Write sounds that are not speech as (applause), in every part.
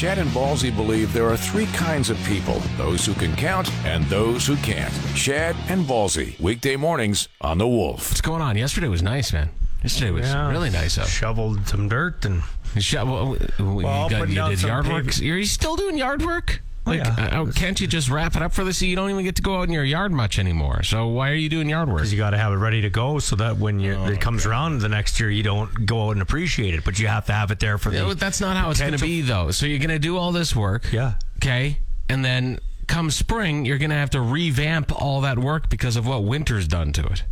Chad and Ballsy believe there are three kinds of people those who can count and those who can't. Chad and Ballsy, weekday mornings on The Wolf. What's going on? Yesterday was nice, man. Yesterday was Yeah. really nice out. Shoveled some dirt and You, sh- well, you, got, you did some yard work. paving. Are you still doing yard work? Oh, Like, yeah. uh, can't you just wrap it up for this? You don't even get to go out in your yard much anymore. So why are you doing yard work? because you got to have it ready to go so that when you, it comes around the next year, you don't go out and appreciate it, but you have to have it there for the. that's not how it's going to be, though. So you're going to do all this work. Yeah. Okay. And then come spring, you're going to have to revamp all that work because of what winter's done to it.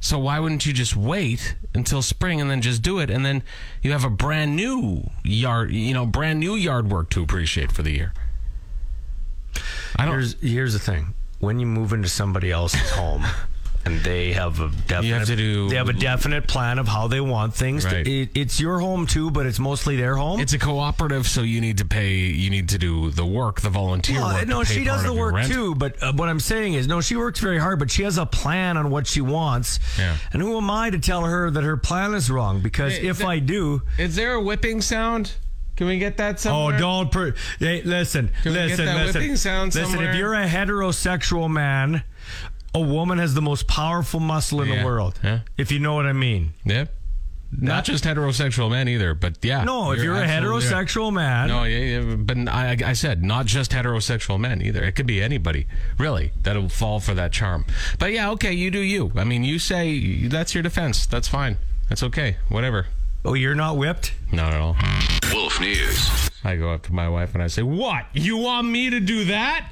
So why wouldn't you just wait until spring and then just do it, and then you have a brand new yard, you know, brand new yard work to appreciate for the year. I don't. Here's here's the thing: when you move into somebody else's home. (laughs) And they have a definite. have to do- They have a definite plan of how they want things. Right. To, it, it's your home too, but it's mostly their home. It's a cooperative, so you need to pay. You need to do the work, the volunteer Well, work. no, she does the work too. But uh, what I'm saying is, no, she works very hard, but she has a plan on what she wants. Yeah. And who am I to tell her that her plan is wrong? Because if I do, Is there a whipping sound? Can we get that oh, somewhere? oh, don't. Per- hey, listen, Can listen, listen. listen, if you're a heterosexual man, a woman has the most powerful muscle in Yeah. the world. Yeah. If you know what I mean. Yeah. Not just heterosexual men either, but yeah. No, if you're, a right. heterosexual man, No, yeah, yeah, but I, I said not just heterosexual men either. It could be anybody, really, that'll fall for that charm. But yeah, okay, you do you. I mean, you say that's your defense. That's fine. That's okay. Whatever. Oh, you're not whipped. Not at all. Wolf News. I go up to my wife and I say, "What? You want me to do that?"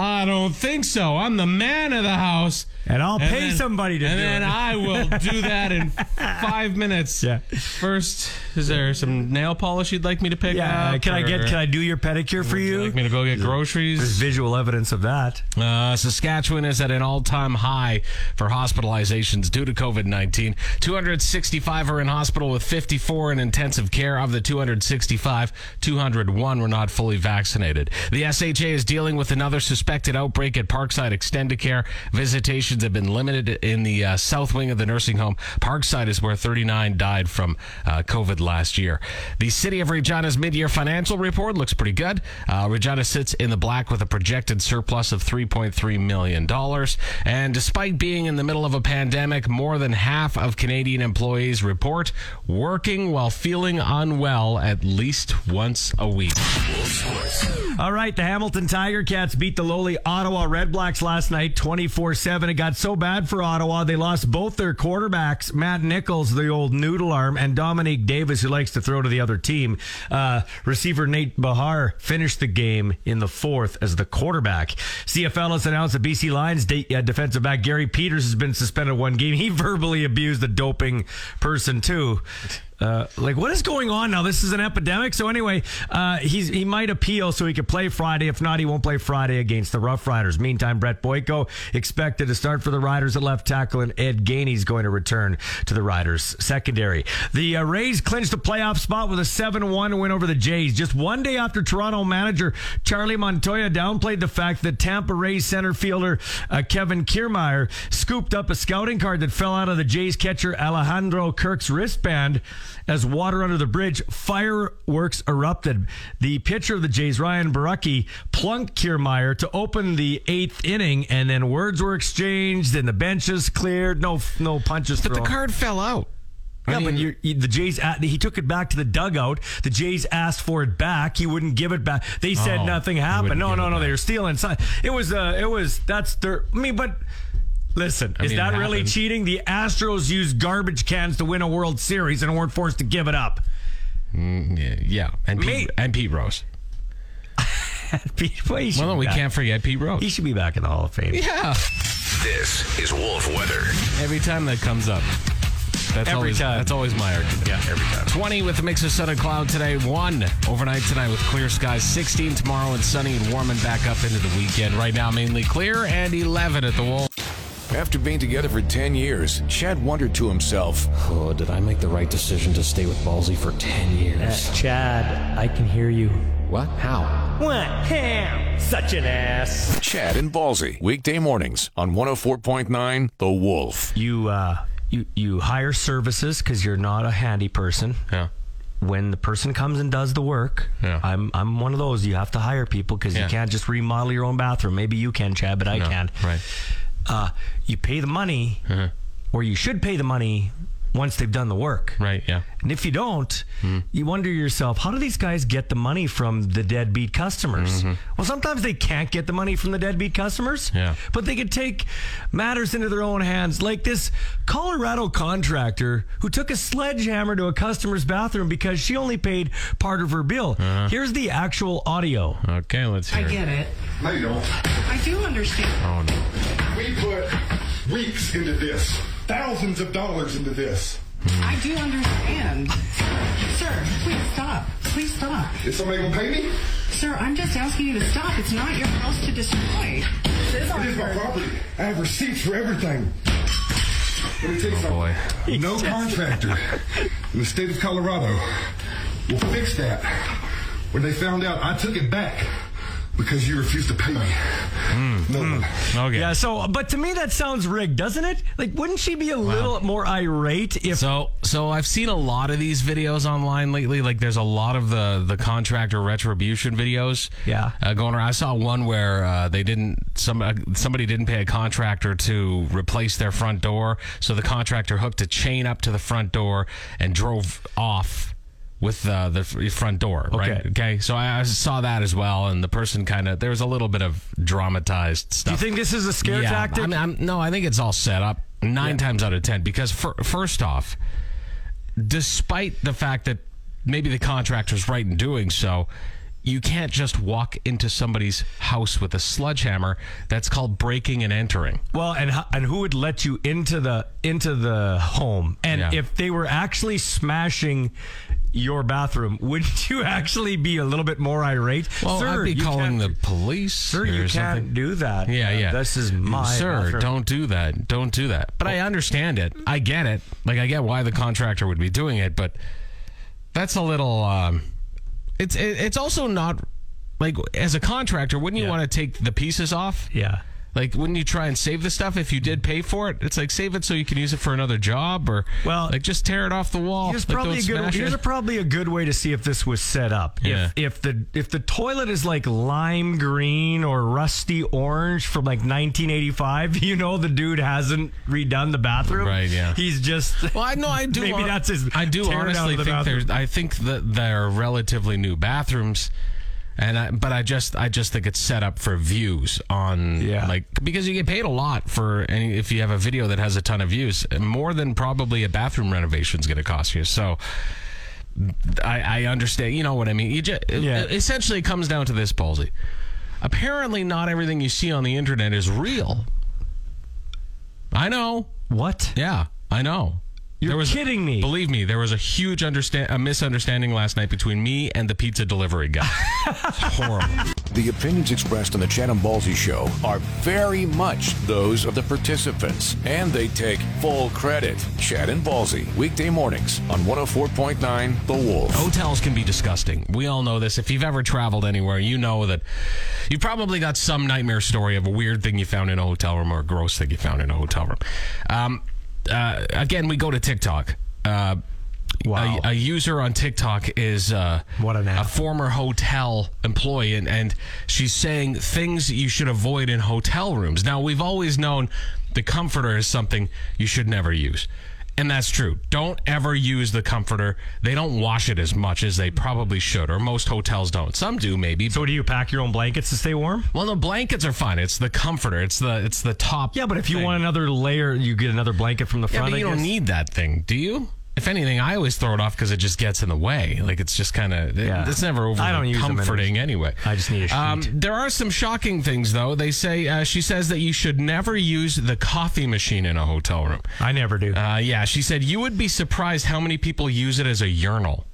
I don't think so. I'm the man of the house. And I'll pay then- somebody to do it. and then. I will do (laughs) that in five minutes. Yeah. First, is there some nail polish you'd like me to pick Yeah. up? Can I get? Can I do your pedicure for would you? like me to go get groceries? There's visual evidence of that. Uh, Saskatchewan is at an all-time high for hospitalizations due to COVID-19. 265 are in hospital with 54 in intensive care. Of the 265, 201 were not fully vaccinated. The SHA is dealing with another outbreak at Parkside Extendicare. Visitations have been limited in the uh, south wing of the nursing home. Parkside is where 39 died from uh, COVID last year. The city of Regina's mid-year financial report looks pretty good. Uh, Regina sits in the black with a projected surplus of 3.3 million dollars. And despite being in the middle of a pandemic, more than half of Canadian employees report working while feeling unwell at least once a week. All right, the Hamilton Tiger Cats beat the Ottawa Red Blacks last night 24 7. It got so bad for Ottawa, they lost both their quarterbacks, Matt Nichols, the old noodle arm, and Dominique Davis, who likes to throw to the other team. Uh, receiver Nate Behar finished the game in the fourth as the quarterback. CFL has announced that BC Lions de- uh, defensive back Garry Peters has been suspended one game. He (laughs) verbally abused the doping person, too. Uh, like what is going on now? This is an epidemic. So anyway, uh, he's he might appeal so he could play Friday. If not, he won't play Friday against the Rough Riders. Meantime, Brett Boyko expected to start for the Riders at left tackle, and Ed Gainey's going to return to the Riders secondary. The uh, Rays clinched a playoff spot with a 7-1 win over the Jays. Just one day after Toronto manager Charlie Montoyo downplayed the fact that Tampa Rays center fielder uh, Kevin Kiermaier scooped up a scouting card that fell out of the Jays catcher Alejandro Kirk's wristband as water under the bridge, fireworks erupted. The pitcher of the Jays, Ryan Borucki, plunked Kiermaier to open the eighth inning, and then words were exchanged, and the benches cleared. No, no punches But thrown. the card fell out. I Yeah, but mean- you, the Jays, he took it back to the dugout. The Jays asked for it back. He wouldn't give it back. They said Oh, nothing happened. No, no, no. back. They were stealing. It was, uh, it was, that's their, I mean, but listen, I is mean, that really happened. cheating? The Astros used garbage cans to win a World Series and weren't forced to give it up. Mm, yeah, yeah. and Pete, Mate. and Pete Rose. (laughs) Pete- well, Well, no, we back. can't forget Pete Rose. He should be back in the Hall of Fame. Yeah, This is Wolf Weather. every time that comes up, that's Every always time. that's always my argument. Yeah, every time. 20 with a mix of sun and cloud today. One overnight tonight with clear skies. 16 tomorrow and sunny and warming back up into the weekend. Right now, mainly clear and 11 at the wall. After being together for 10 years, Chad wondered to himself, Oh, did I make the right decision to stay with Ballsy for 10 years? Chad, I can hear you. What? How? What? Ham! Such an ass. Chad and Ballsy, weekday mornings on 104.9 The Wolf. You, uh, you, you hire services because you're not a handy person. Yeah. when the person comes and does the work, Yeah. I'm I'm one of those. You have to hire people because Yeah. you can't just remodel your own bathroom. Maybe you can, Chad, but I No, can't. right. Uh, you pay the money, Uh-huh. or you should pay the money once they've done the work. Right. Yeah. And if you don't, Hmm. you wonder yourself, how do these guys get the money from the deadbeat customers? Mm-hmm. Well, sometimes they can't get the money from the deadbeat customers, Yeah. but they could take matters into their own hands. Like this Colorado contractor who took a sledgehammer to a customer's bathroom because she only paid part of her bill. Uh-huh. Here's the actual audio. Okay. Let's hear. it. I get it. No, you don't. I do understand. Oh no. We put weeks into this, thousands of dollars into this. I do understand. Sir, please stop. Please stop. Is somebody gonna pay me? Sir, I'm just asking you to stop. It's not your house to destroy. This is It is my property. I have receipts for everything. Let me tell you oh, something. Boy. No contractor in the state of Colorado will fix that when they found out I took it back because you refused to pay me. No one. Okay. Yeah, so, but to me, that sounds rigged, doesn't it? Like, wouldn't she be a little more irate if. So, so I've seen a lot of these videos online lately. Like, there's a lot of the the contractor retribution videos. Yeah. uh, going around. I saw one where uh, they didn't some uh, somebody didn't pay a contractor to replace their front door, so the contractor hooked a chain up to the front door and drove off with uh, the front door. Right. Okay. Okay. So I, I saw that as well, and the person kind of there was a little bit of dramatized stuff. do you think this is a scare yeah, tactic? I mean, I'm, no, I think it's all set up nine times out of ten because fir- first off, despite the fact that maybe the contractor's right in doing so, you can't just walk into somebody's house with a sledgehammer. That's called breaking and entering. Well, and and who would let you into the into the home? And Yeah. if they were actually smashing your bathroom, (laughs) wouldn't you actually be a little bit more irate? Well, sir, I'd be you calling the can't- police. Sir, you something. can't do that. Yeah, yeah. This is my Sir, bathroom. don't do that. Don't do that. But I understand it. I get it. Like I get why the contractor would be doing it, but that's a little um it's it's also not like as a contractor, wouldn't you Yeah. want to take the pieces off? Yeah. Like, wouldn't you try and save the stuff if you did pay for it? It's like save it so you can use it for another job, or Well, like just tear it off the wall. Here's Like, probably a good. Here's probably a good way to see if this was set up. Yeah. If if the if the toilet is like lime green or rusty orange from like 1985, (laughs) you know the dude hasn't redone the bathroom. Right, yeah. He's just. (laughs) Well, I know I do. Maybe hon- that's his. I do honestly think bathroom. there's. I think that they're relatively new bathrooms, and I, but I just I just think it's set up for views on Yeah. like because you get paid a lot for any if you have a video that has a ton of views, more than probably a bathroom renovation is going to cost you. So. I, I understand. You know what I mean. You just, Yeah. Essentially, it comes down to this, Ballsy. Apparently, not everything you see on the internet is real. I know. What? Yeah, I know. You're kidding me. Believe me, there was a huge understand a misunderstanding last night between me and the pizza delivery guy. (laughs) It's horrible. The opinions expressed on the Chad and Ballsy show are very much those of the participants, and they take full credit. Chad and Ballsy, weekday mornings on 104.9 The Wolf. Hotels can be disgusting. We all know this. If you've ever traveled anywhere, you know that you probably got some nightmare story of a weird thing you found in a hotel room or a gross thing you found in a hotel room. Um, uh, again, we go to TikTok. Uh, Wow. a, a user on TikTok is uh, What an a former hotel employee, and, and she's saying things you should avoid in hotel rooms. Now, we've always known the comforter is something you should never use. And that's true. Don't ever use the comforter. They don't wash it as much as they probably should, or most hotels don't. Some do, maybe. So do you pack your own blankets to stay warm? well, the blankets are fine. It's the comforter. It's the it's the top. Yeah, but if you thing. want another layer, you get another blanket from the front. yeah, but I you don't need that thing, do you? If anything, I always throw it off because it just gets in the way. Like it's just kind of Yeah. it's never over I don't use them comforting anyway. I just need a Um, sheet. there are some shocking things though. They say uh, she says that you should never use the coffee machine in a hotel room. I never do. Uh, yeah, she said you would be surprised how many people use it as a urinal.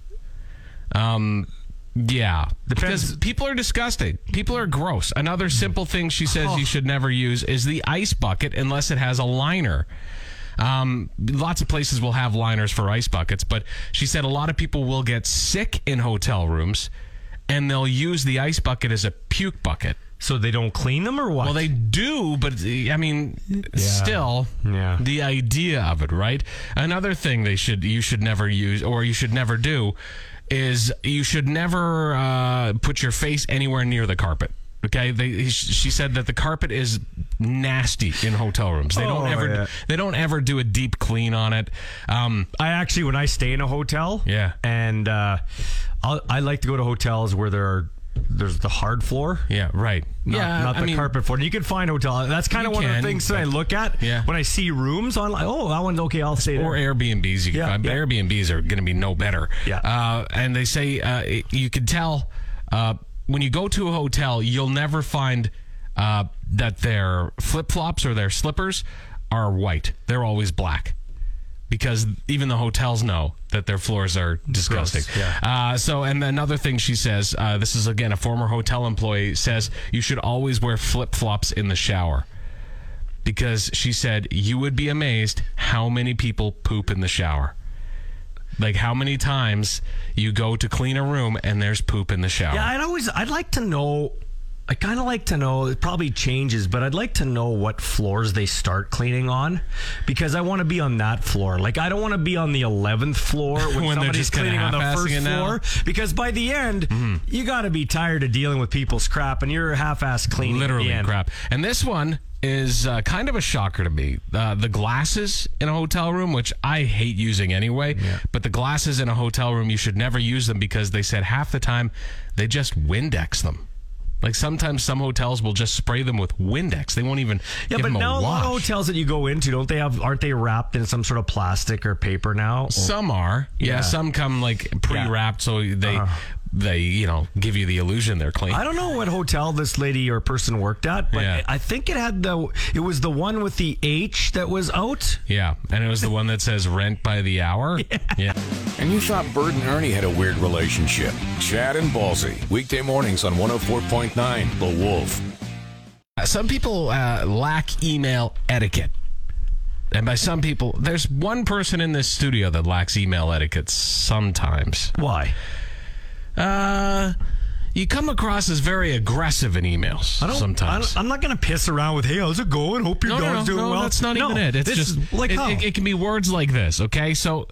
Um, yeah, Depends- because people are disgusting. People are gross. Another simple thing she says you should never use is the ice bucket unless it has a liner. Um, lots of places will have liners for ice buckets, but she said a lot of people will get sick in hotel rooms, and they'll use the ice bucket as a puke bucket. so they don't clean them or what? Well, they do, but I mean, still, Yeah. the idea of it, right? Another thing they should you should never use or you should never do is you should never uh, put your face anywhere near the carpet. Okay, they, she said that the carpet is nasty in hotel rooms. They don't Oh, ever yeah. they don't ever do a deep clean on it. Um, I actually, when I stay in a hotel, Yeah. and uh, I'll, I like to go to hotels where there are there's the hard floor. yeah, right. Not, yeah, not I the mean, carpet floor. You can find hotel. That's kind of one of the things that I look at Yeah. when I see rooms on. Oh, that one's okay. I'll stay there. or Airbnbs. You can Yeah, find, yeah. Airbnbs are going to be no better. Yeah. Uh, and they say uh, you can tell uh, when you go to a hotel, you'll never find uh, that their flip flops or their slippers are white. They're always black. Because even the hotels know that their floors are disgusting. yeah. Uh, so, and another thing she says, uh, this is again a former hotel employee says you should always wear flip flops in the shower because she said you would be amazed how many people poop in the shower. Like how many times you go to clean a room and there's poop in the shower. Yeah, I'd always I'd like to know. I kind of like to know. It probably changes, but I'd like to know what floors they start cleaning on, because I want to be on that floor. Like I don't want to be on the eleventh floor (laughs) when, When somebody's just cleaning on the first floor. Because by the end, you got to be tired of dealing with people's crap, and you're half-ass cleaning. at the literally crap. And this one is uh, kind of a shocker to me. Uh, the glasses in a hotel room, which I hate using anyway, but the glasses in a hotel room, you should never use them because they said half the time they just Windex them. Like sometimes some hotels will just spray them with Windex. They won't even Yeah, but now a a lot of hotels that you go into, don't they have? Aren't they wrapped in some sort of plastic or paper now? Some are, yeah. Yeah. Some come like pre-wrapped, so they uh-huh. They you know give you the illusion they're clean. I don't know what hotel this lady or person worked at, but Yeah. I think it had the. It was the one with the H that was out. yeah, and it was the one that says rent by the hour. (laughs) yeah. And you thought Bert and Ernie had a weird relationship. Chad and Ballsy, weekday mornings on 104.9 The Wolf. Some people uh, lack email etiquette. And by some people, there's one person in this studio that lacks email etiquette sometimes. Why? Uh, you come across as very aggressive in emails I don't. sometimes. I am not going to piss around with, "Hey, how's it going? Hope your no, dog's no, doing no, well." that's not No, even it. It's just like it, it, it can be words like this. Okay, so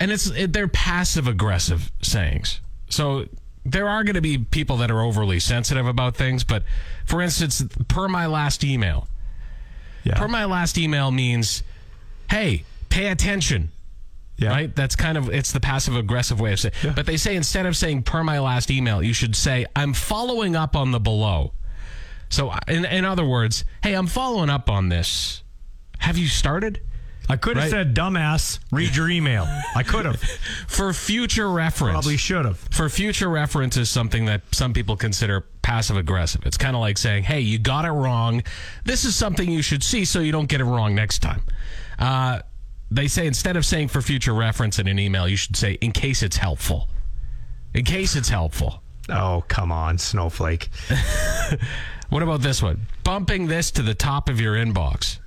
and it's it, they're passive aggressive sayings. So there are going to be people that are overly sensitive about things, but for instance, per my last email, yeah. per my last email means, hey, pay attention. Yeah. Right? That's kind of it's the passive aggressive way of saying. But they say instead of saying per my last email, you should say I'm following up on the below. So in in other words, hey, I'm following up on this. Have you started? I could have Right. said, "Dumbass, read your email." I could have. (laughs) For future reference. Probably should have. For future reference is something that some people consider passive aggressive. It's kind of like saying, "Hey, you got it wrong. This is something you should see so you don't get it wrong next time." Uh, they say instead of saying for future reference in an email, you should say in case it's helpful. In case it's helpful. Oh, come on, snowflake. (laughs) What about this one? Bumping this to the top of your inbox.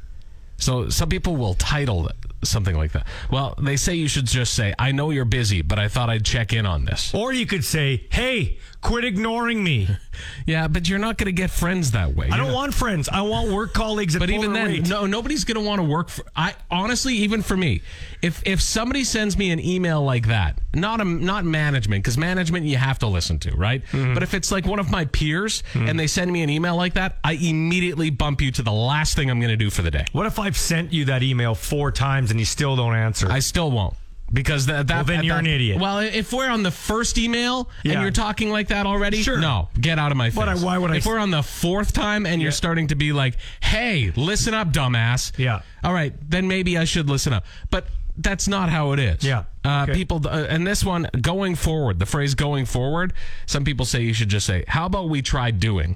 So some people will title something like that. Well, they say you should just say, "I know you're busy, but I thought I'd check in on this." Or you could say, "Hey, quit ignoring me. (laughs) Yeah, but you're not going to get friends that way. I don't want friends. I want work colleagues at But even then, Rate. no, nobody's going to want to work for. I honestly, even for me, if if somebody sends me an email like that, not a not management, because management you have to listen to, right? Mm-hmm. But if it's like one of my peers and they send me an email like that, I immediately bump you to the last thing I'm going to do for the day. What if I've sent you that email four times and you still don't answer? I still won't. Because that, that Well, then you're that- an idiot. Well, if we're on the first email and you're talking like that already, Sure. no, get out of my face. But I- why would I If we're on the fourth time and you're starting to be like, "Hey, listen up, dumbass." Yeah. All right, then maybe I should listen up. But that's not how it is. Yeah. Uh, Okay. People, uh, and this one, going forward, the phrase "going forward," some people say you should just say, "How about we try doing."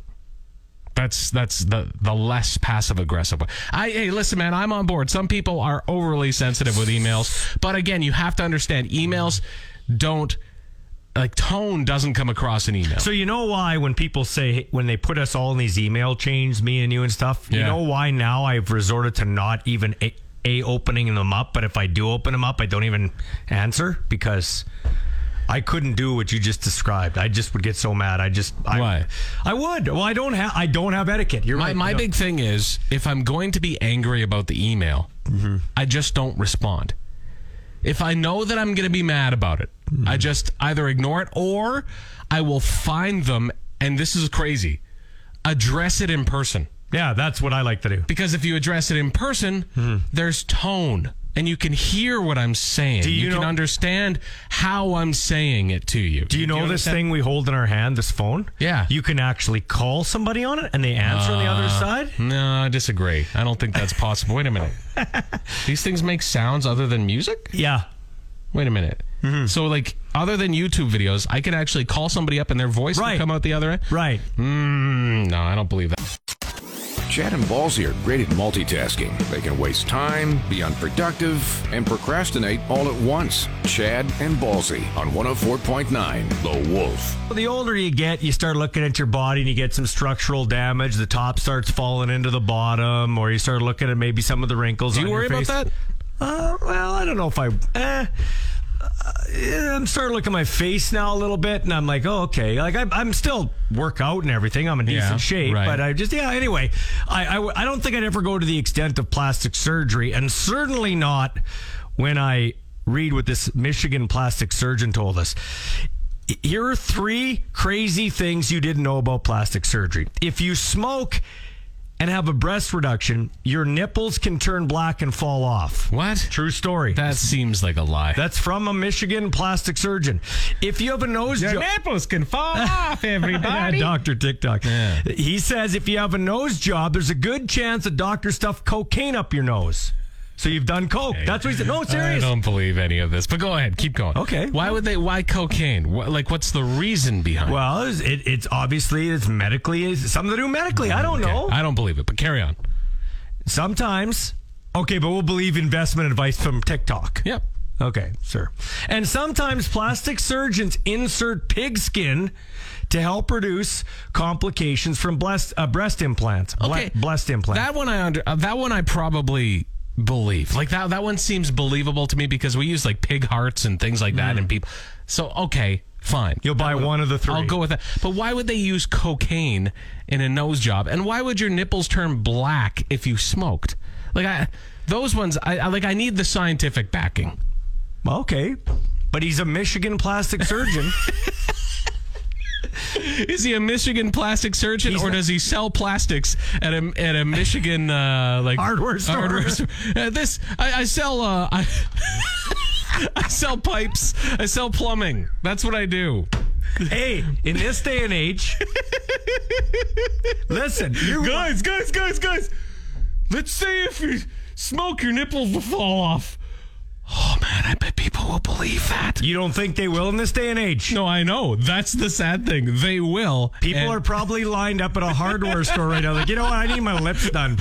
That's that's the the less passive aggressive way. I hey, listen, man, I'm on board. Some people are overly sensitive with emails, but again, you have to understand emails don't like tone doesn't come across in email. So you know why when people say when they put us all in these email chains, me and you and stuff, you know why now I've resorted to not even a, a opening them up, but if I do open them up, I don't even answer because I couldn't do what you just described. I just would get so mad. I just I, Why? I would. Well, I don't have I don't have etiquette. You're my right. my No. big thing is if I'm going to be angry about the email, mm-hmm. I just don't respond. If I know that I'm going to be mad about it, mm-hmm. I just either ignore it or I will find them. And this is crazy. Address it in person. Yeah, that's what I like to do. Because if you address it in person, mm-hmm. there's tone and you can hear what I'm saying. Do you can know- understand how I'm saying it to you. Do you know this thing we hold in our hand, this phone? Yeah. You can actually call somebody on it and they answer on the other side? No, I disagree. I don't think that's possible. Wait a minute. (laughs) These things make sounds other than music? Yeah. Wait a minute. Mm-hmm. So, like, other than YouTube videos, I can actually call somebody up and their voice Right. will come out the other end? Right. Mm, no, I don't believe that. Chad and Ballsy are great at multitasking. They can waste time, be unproductive, and procrastinate all at once. Chad and Ballsy on 104.9 The Wolf. Well, the older you get, you start looking at your body and you get some structural damage. The top starts falling into the bottom, or you start looking at maybe some of the wrinkles. Do on you your worry about that? Uh, well, I don't know if I. Eh, uh, Uh, I'm starting to look at my face now a little bit, and I'm like, oh, okay. Like I'm, I'm still work out and everything. I'm in decent Yeah, shape, right. but I just, yeah. Anyway, I, I, I don't think I'd ever go to the extent of plastic surgery, and certainly not when I read what this Michigan plastic surgeon told us. Here are three crazy things you didn't know about plastic surgery. If you smoke and have a breast reduction, your nipples can turn black and fall off. What? True story. That seems like a lie. That's from a Michigan plastic surgeon. If you have a nose job, Your nipples can fall (laughs) off, yeah, Doctor TikTok. Yeah. He says if you have a nose job, there's a good chance a doctor stuffed cocaine up your nose. So you've done coke. That's what he said. No, seriously. I don't believe any of this, but go ahead, keep going. Okay. Why would they? Why cocaine? What, like, what's the reason behind? it? Well, it's- it, it's obviously it's medically it's something to do medically. I don't Okay, know. I don't believe it, but carry on. Sometimes. Okay, but we'll believe investment advice from TikTok. Yep. Okay, sir. And sometimes plastic surgeons insert pig skin to help reduce complications from breast, uh, breast implants. Ble- Okay. breast implants. That one I under. Uh, that one I probably believe. Like that. That one seems believable to me because we use like pig hearts and things like that, and mm. people. So okay, fine. You'll buy one of the three. I'll go with that. But why would they use cocaine in a nose job? And why would your nipples turn black if you smoked? Like I, those ones, I, I like. I need the scientific backing. okay. But he's a Michigan plastic surgeon. (laughs) Is he a Michigan plastic surgeon, He's or not- does he sell plastics at a at a Michigan uh, like Hardware store. (laughs) store? Uh, this I, I sell. Uh, I, (laughs) I sell pipes. I sell plumbing. That's what I do. hey, in this day and age, listen, you Guys, guys, guys, guys. Let's say if you smoke, your nipples will fall off. Man, I bet people will believe that. you don't think they will in this day and age? No, I know. That's the sad thing. They will. People And- are probably lined up at a hardware store right now. Like, you know what? I need my lips done.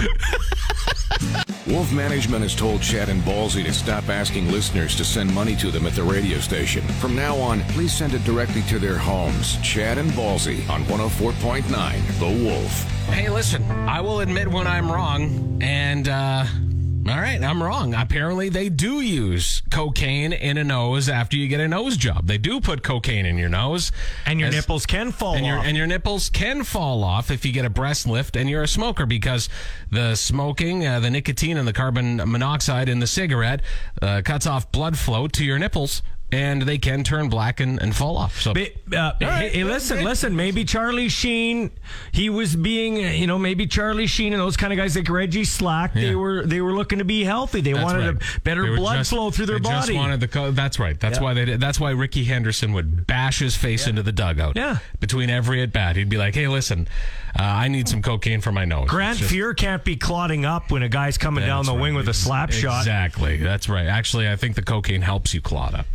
Wolf Management has told Chad and Ballsy to stop asking listeners to send money to them at the radio station. From now on, please send it directly to their homes. Chad and Ballsy on 104.9 The Wolf. Hey, listen, I will admit when I'm wrong. And, uh, all right, I'm wrong. Apparently, they do use cocaine in a nose after you get a nose job. They do put cocaine in your nose. And your As- nipples can fall and your, and your nipples can fall off if you get a breast lift and you're a smoker because the smoking, uh, the nicotine, and the carbon monoxide in the cigarette uh, cuts off blood flow to your nipples and they can turn black and, and fall off. So, But, uh, hey, right. hey, listen, listen. Maybe Charlie Sheen, he was being, you know, maybe Charlie Sheen and those kind of guys like Reggie Slack, they were they were looking to be healthy. They That's wanted right. a better blood just- flow through their they body. Just wanted the co- that's right. That's Yeah. why they did. That's why Rickey Henderson would bash his face into the dugout. Yeah. Between every at bat, he'd be like, "Hey, listen, uh, I need some cocaine for my nose." Grant just- Fuhr can't be clotting up when a guy's coming down the wing with a slap shot. Exactly. That's right. Actually, I think the cocaine helps you clot up.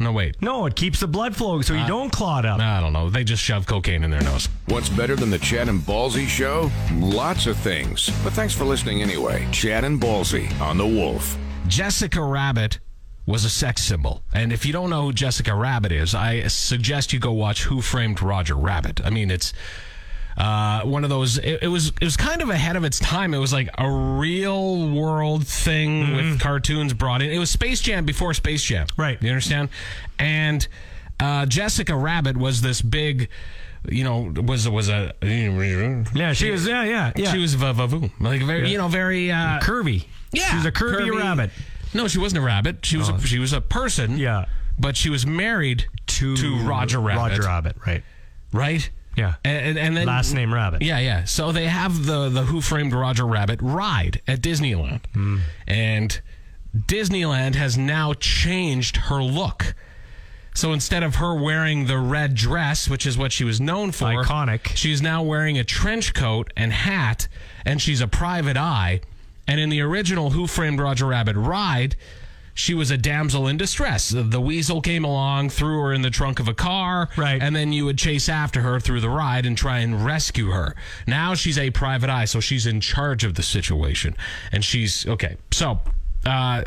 No, wait. No, it keeps the blood flowing so you Uh, don't clot up. I don't know. They just shove cocaine in their nose. What's better than the Chad and Ballsy show? Lots of things. But thanks for listening anyway. Chad and Ballsy on The Wolf. Jessica Rabbit was a sex symbol. And if you don't know who Jessica Rabbit is, I suggest you go watch Who Framed Roger Rabbit. I mean, it's uh, one of those. It, it was it was kind of ahead of its time. It was like a real world thing with cartoons brought in. It was Space Jam before Space Jam. Right. You understand? And uh, Jessica Rabbit was this big. You know, was was a Yeah, she was. Yeah, yeah, yeah. she was va- va- voom. like very you know very uh, curvy. yeah, she was a curvy, rabbit. No, she wasn't a rabbit. She was a, she was a person. Yeah. but she was married To, to Roger Rabbit. Roger Rabbit, right. right? Yeah. And, and, then Last name Rabbit. Yeah, yeah. So they have the the Who Framed Roger Rabbit ride at Disneyland, Hmm. and Disneyland has now changed her look. So instead of her wearing the red dress, which is what she was known for, Iconic. she's now wearing a trench coat and hat, and she's a private eye. And in the original Who Framed Roger Rabbit ride, she was a damsel in distress. The weasel came along, threw her in the trunk of a car, Right. and then you would chase after her through the ride and try and rescue her. Now she's a private eye, so she's in charge of the situation. And she's okay. So, uh,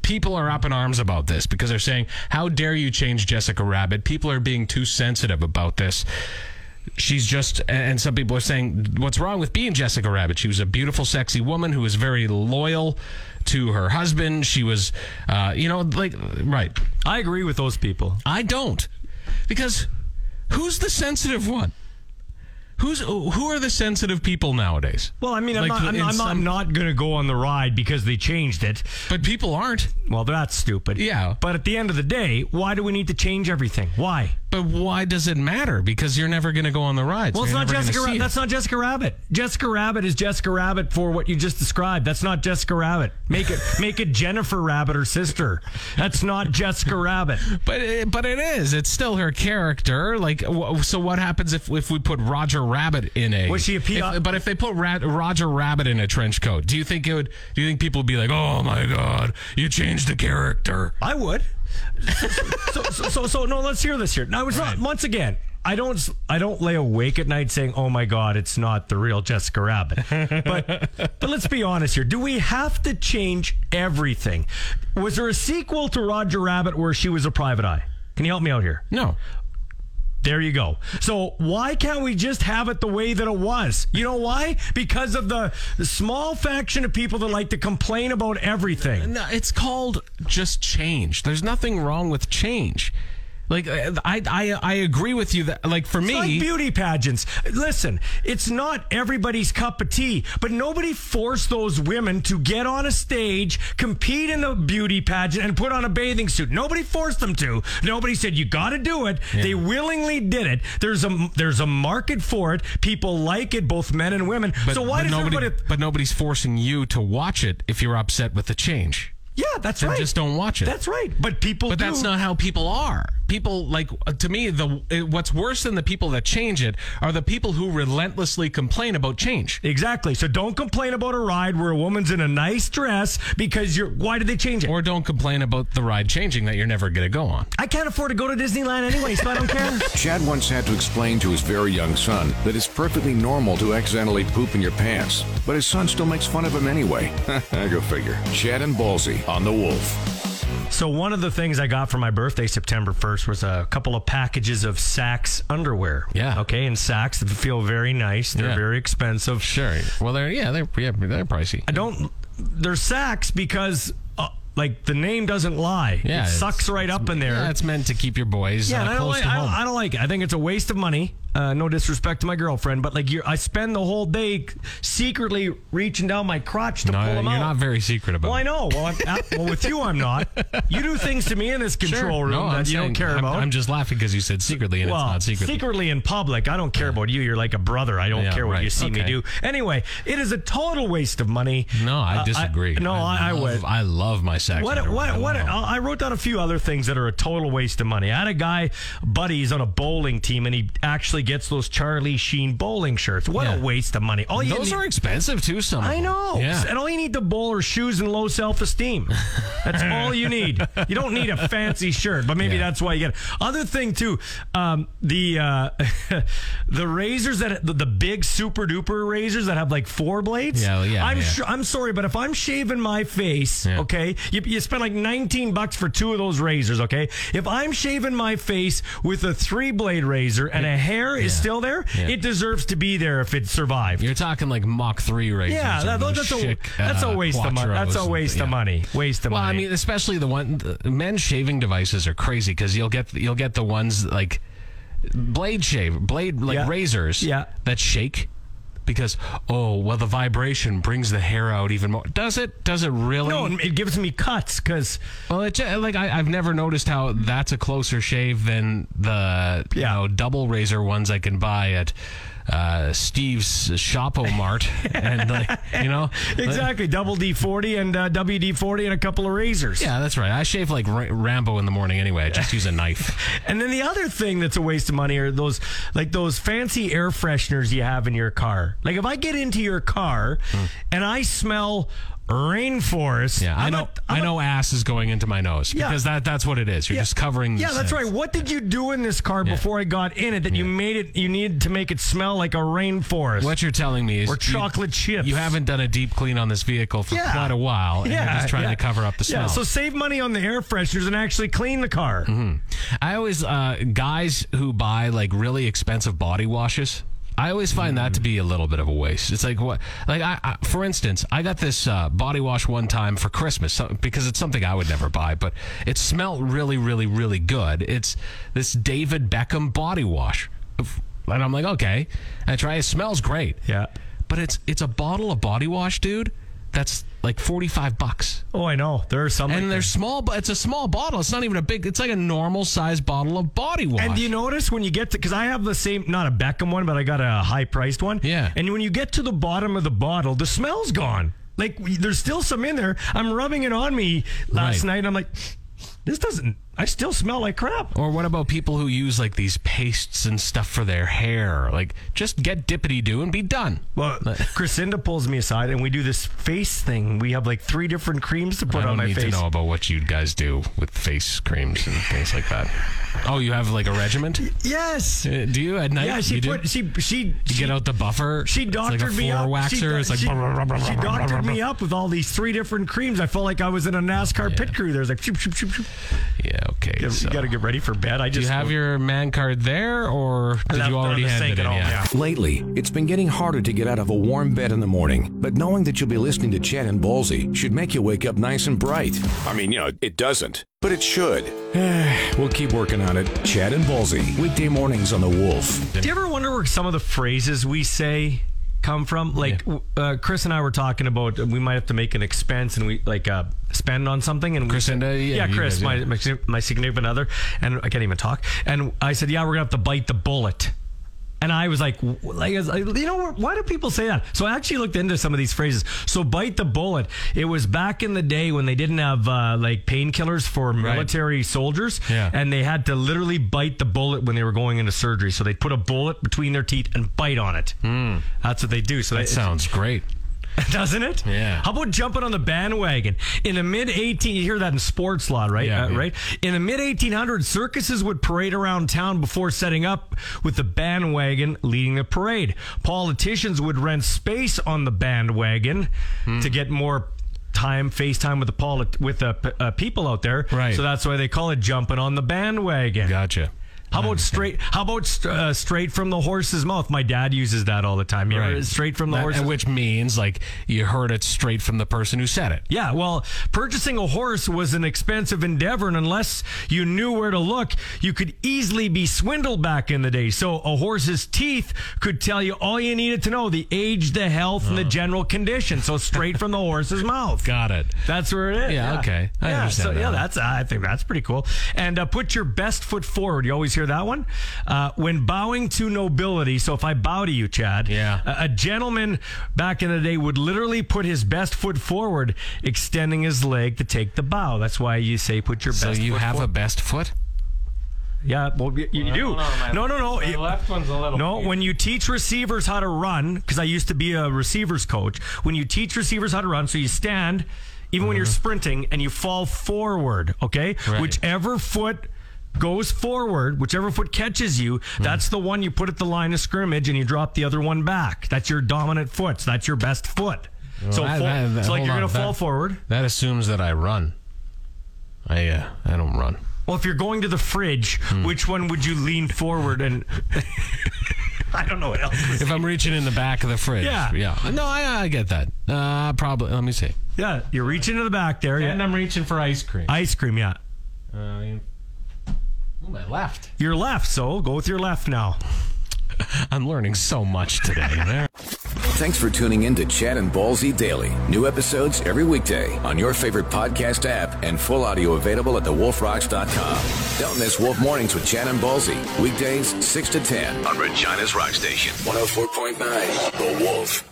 people are up in arms about this because they're saying, How dare you change Jessica Rabbit? People are being too sensitive about this. She's just, and some people are saying, What's wrong with being Jessica Rabbit? She was a beautiful, sexy woman who was very loyal to her husband. She was, uh, you know, like, right. I agree with those people. I don't. Because who's the sensitive one? Who's who are the sensitive people nowadays? Well, I mean, I'm Like, not, I'm, in I'm not, some- not going to go on the ride because they changed it. But people aren't. Well, that's stupid. Yeah. But at the end of the day, why do we need to change everything? Why? But why does it matter? Because you're never going to go on the rides. Well, it's not Jessica. see Ra- it. that's not Jessica Rabbit. Jessica Rabbit is Jessica Rabbit for what you just described. That's not Jessica Rabbit. Make it (laughs) make it Jennifer Rabbit, her sister. That's not Jessica Rabbit. But it, but it is. It's still her character. Like, so what happens if if we put Roger Rabbit in a? Was she a P- if- but if they put Ra- Roger Rabbit in a trench coat, do you think it would? Do you think people would be like, "Oh my God, you changed the character"? I would. So so so, so no. Let's hear this here. Now it's not once again. I don't. I don't lay awake at night saying, "Oh my God, it's not the real Jessica Rabbit." (laughs) But but let's be honest here. Do we have to change everything? Was there a sequel to Roger Rabbit where she was a private eye? Can you help me out here? No. There you go. So why can't we just have it the way that it was? You know why? Because of the, small faction of people that like to complain about everything. No, it's called just change. There's nothing wrong with change. Like uh, I I I agree with you that like for It's me like beauty pageants. Listen, it's not everybody's cup of tea, but nobody forced those women to get on a stage, compete in a beauty pageant, and put on a bathing suit. Nobody forced them to. Nobody said you got to do it. They willingly did it. There's a there's a market for it. People like it, both men and women. but, so why but does nobody everybody? but nobody's forcing you to watch it if you're upset with the change. Yeah, that's Then right. just don't watch it. That's right. But people. But do. that's not how people are. People like to me the what's worse than the people that change it are the people who relentlessly complain about change. Exactly. So don't complain about a ride where a woman's in a nice dress because you're. Why did they change it? Or don't complain about the ride changing that you're never going to go on. I can't afford to go to Disneyland anyway, so I don't care. (laughs) Chad once had to explain to his very young son that it's perfectly normal to accidentally poop in your pants, but his son still makes fun of him anyway. I (laughs) go figure. Chad and Ballsy on the Wolf. So one of the things I got for my birthday, September 1st, was a couple of packages of Saxx underwear. Yeah. Okay, and Saxx feel very nice. They're Yeah. very expensive. Sure. Well, they're yeah, they're yeah, they're pricey. I don't. They're Saxx because, uh, like, the name doesn't lie. Yeah, it sucks right up in there. Yeah, it's meant to keep your boys Yeah, uh, I don't close like. to I don't. I don't like it. I think it's a waste of money. Uh, no disrespect to my girlfriend, but like, you're, I spend the whole day secretly reaching down my crotch to no, pull you're them out. not very secret about. Well, I know. Well, I'm, uh, well, with you, I'm not. You do things to me in this control Sure. room No, that I'm you don't care I'm, about. I'm just laughing because you said secretly and well, it's not secretly. secretly in public, I don't care about you. You're like a brother. I don't Yeah, care what right. you see me do. Anyway, it is a total waste of money. No, I Uh, disagree. no, I, I love, would. I love my sex. What, what, I what. I wrote down a few other things that are a total waste of money. I had a guy, buddy, he's on a bowling team, and he actually gets those Charlie Sheen bowling shirts. What Yeah. a waste of money. All Those need- are expensive too. Some. I know. Yeah. And all you need to bowl are shoes and low self esteem. That's all you need. You don't need a fancy shirt, but maybe Yeah. that's why you get it. Other thing too, um, the uh, (laughs) the razors that the, the big super duper razors that have like four blades. Yeah, yeah, I'm yeah. sure. I'm sorry, but if I'm shaving my face, Yeah. okay, you, you spend like 19 bucks for two of those razors, okay. If I'm shaving my face with a three blade razor and a hair is still there, it deserves to be there if it survived. You're talking like Mach three razors. Yeah, that, that's a that's uh, a waste of money. That's a waste and- of money. Waste of Well, I mean, especially the one the men's shaving devices are crazy because you'll get you'll get the ones like blade shave blade like Yeah. razors Yeah. that shake. Because oh well the vibration brings the hair out even more. Does it? Does it really? No, it gives me cuts because Well, it, ju- like I, I've never noticed how that's a closer shave than the you know double razor ones I can buy at uh, Steve's Shopo Mart, (laughs) and like you know exactly double D forty and uh, WD forty and a couple of razors. Yeah, that's right. I shave like Ra- Rambo in the morning anyway. I just use a knife. (laughs) And then the other thing that's a waste of money are those like those fancy air fresheners you have in your car. Like if I get into your car and I smell rainforest. Yeah, I know. I'm I know. Ass is going into my nose Yeah. because that that's what it is. You're Yeah. just covering. the Yeah, that's scent. right. What did you do in this car before I got in it that you made it? You needed to make it smell like a rainforest. What you're telling me is Or you- chocolate chips. You haven't done a deep clean on this vehicle for Yeah. quite a while, and you're just trying yeah. to cover up the smell. Yeah, so save money on the air fresheners and actually clean the car. I always uh, guys who buy like really expensive body washes. I always find that to be a little bit of a waste. It's like what, like I, I for instance, I got this uh, body wash one time for Christmas so, because it's something I would never buy, but it smelled really, really, really good. It's this David Beckham body wash, and I'm like, okay, I try. It smells great. Yeah. but it's it's a bottle of body wash, dude. That's like forty five bucks. Oh, I know. There are some. And like they're that. small, but it's a small bottle. It's not even a big. It's like a normal size bottle of body wash. And do you notice when you get to because I have the same not a Beckham one, but I got a high priced one. Yeah. And when you get to the bottom of the bottle, the smell's gone. Like there's still some in there. I'm rubbing it on me last Right. night. And I'm like, this doesn't. I still smell like crap. Or what about people who use like these pastes and stuff for their hair? Like, just get dippity do and be done. Well, Crescinda (laughs) pulls me aside, and we do this face thing. We have like three different creams to put on my need to know about what you guys do with face creams and things like that. Oh, you have like a regiment? Yes. Uh, Do you at night? Yeah, she you do? put she she You she, get out the buffer. She doctored like me up. waxer. She, it's like she, she doctored me up with all these three different creams. I felt like I was in a NASCAR pit crew. There's like shoop, shoop, shoop, shoop. Yeah, okay. You, so- got to get ready for bed. I do just you have your man card there, or did left you already the hand it in? at home, Yeah. yeah. Lately, it's been getting harder to get out of a warm bed in the morning, but knowing that you'll be listening to Chad and Ballsy should make you wake up nice and bright. I mean, you know, it doesn't, but it should. (sighs) we'll keep working on it. Chad and Ballsy, weekday mornings on the Wolf. Do you ever wonder where some of the phrases we say come from? Like uh, Chris and I were talking about, uh, we might have to make an expense and we like uh, spend on something. And we Chris said- and, uh, yeah, yeah, Chris, guys, yeah. my, my my significant other, and I can't even talk. And I said, yeah, we're gonna have to bite the bullet. And I was like, like, like, you know, why do people say that? So I actually looked into some of these phrases. So bite the bullet. It was back in the day when they didn't have uh, like painkillers for military soldiers, Yeah. and they had to literally bite the bullet when they were going into surgery. So they put a bullet between their teeth and bite on it. That's what they do. So Hmm. That sounds great. (laughs) doesn't it? Yeah. How about jumping on the bandwagon in the mid 18? You hear that in sports law, right? Yeah, Uh, yeah. Right. In the mid 1800s, circuses would parade around town before setting up, with the bandwagon leading the parade. Politicians would rent space on the bandwagon Hmm. to get more. Time, FaceTime with the polit- with the uh, people out there, Right. So that's why they call it jumping on the bandwagon. Gotcha. How about (laughs) straight? How about st- uh, straight from the horse's mouth? My dad uses that all the time. You Right. straight from the and which means like you heard it straight from the person who said it. Yeah, well, purchasing a horse was an expensive endeavor, and unless you knew where to look, you could easily be swindled back in the day. So, a horse's teeth could tell you all you needed to know the age, the health, and the general condition. So, straight from the (laughs) horse's mouth. Got it. That's where it is. Yeah, okay. I yeah, understand so, that yeah, that's I think that's pretty cool. And uh, put your best foot forward. You always hear that one. Uh, when bowing to nobility. So if I bow to you, Chad, Yeah. a, a gentleman back in the day would literally put his best foot forward, extending his leg to take the bow. That's why you say put your So best. So you foot have a best foot? Yeah, well, you, you do. no, no, no. You- one's a little. no, when you teach receivers how to run, because I used to be a receivers coach, when you teach receivers how to run, so you stand, even when you're sprinting, and you fall forward, okay? Right. Whichever foot goes forward, whichever foot catches you, that's the one you put at the line of scrimmage and you drop the other one back. That's your dominant foot. So that's your best foot. so that- full- that- it's like you're going to fall forward. That assumes that I run. I uh, I don't run. Well, if you're going to the fridge, Hmm. which one would you lean forward and. (laughs) I don't know what else. If I'm reaching in the back of the fridge. Yeah. Yeah. No, I, I get that. Uh, probably. Let me see. Yeah, you're reaching to the back there. And Yeah. I'm reaching for ice cream. Ice cream, yeah. Uh, ooh, my left. Your left, so go with your left now. (laughs) I'm learning so much today. Thanks for tuning in to Chad and Ballsy Daily. New episodes every weekday on your favorite podcast app and full audio available at thewolfrocks.com. Don't miss Wolf Mornings with Chad and Ballsy. Weekdays 6 to 10 on Regina's Rock Station. 104.9 The Wolf.